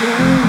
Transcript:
you.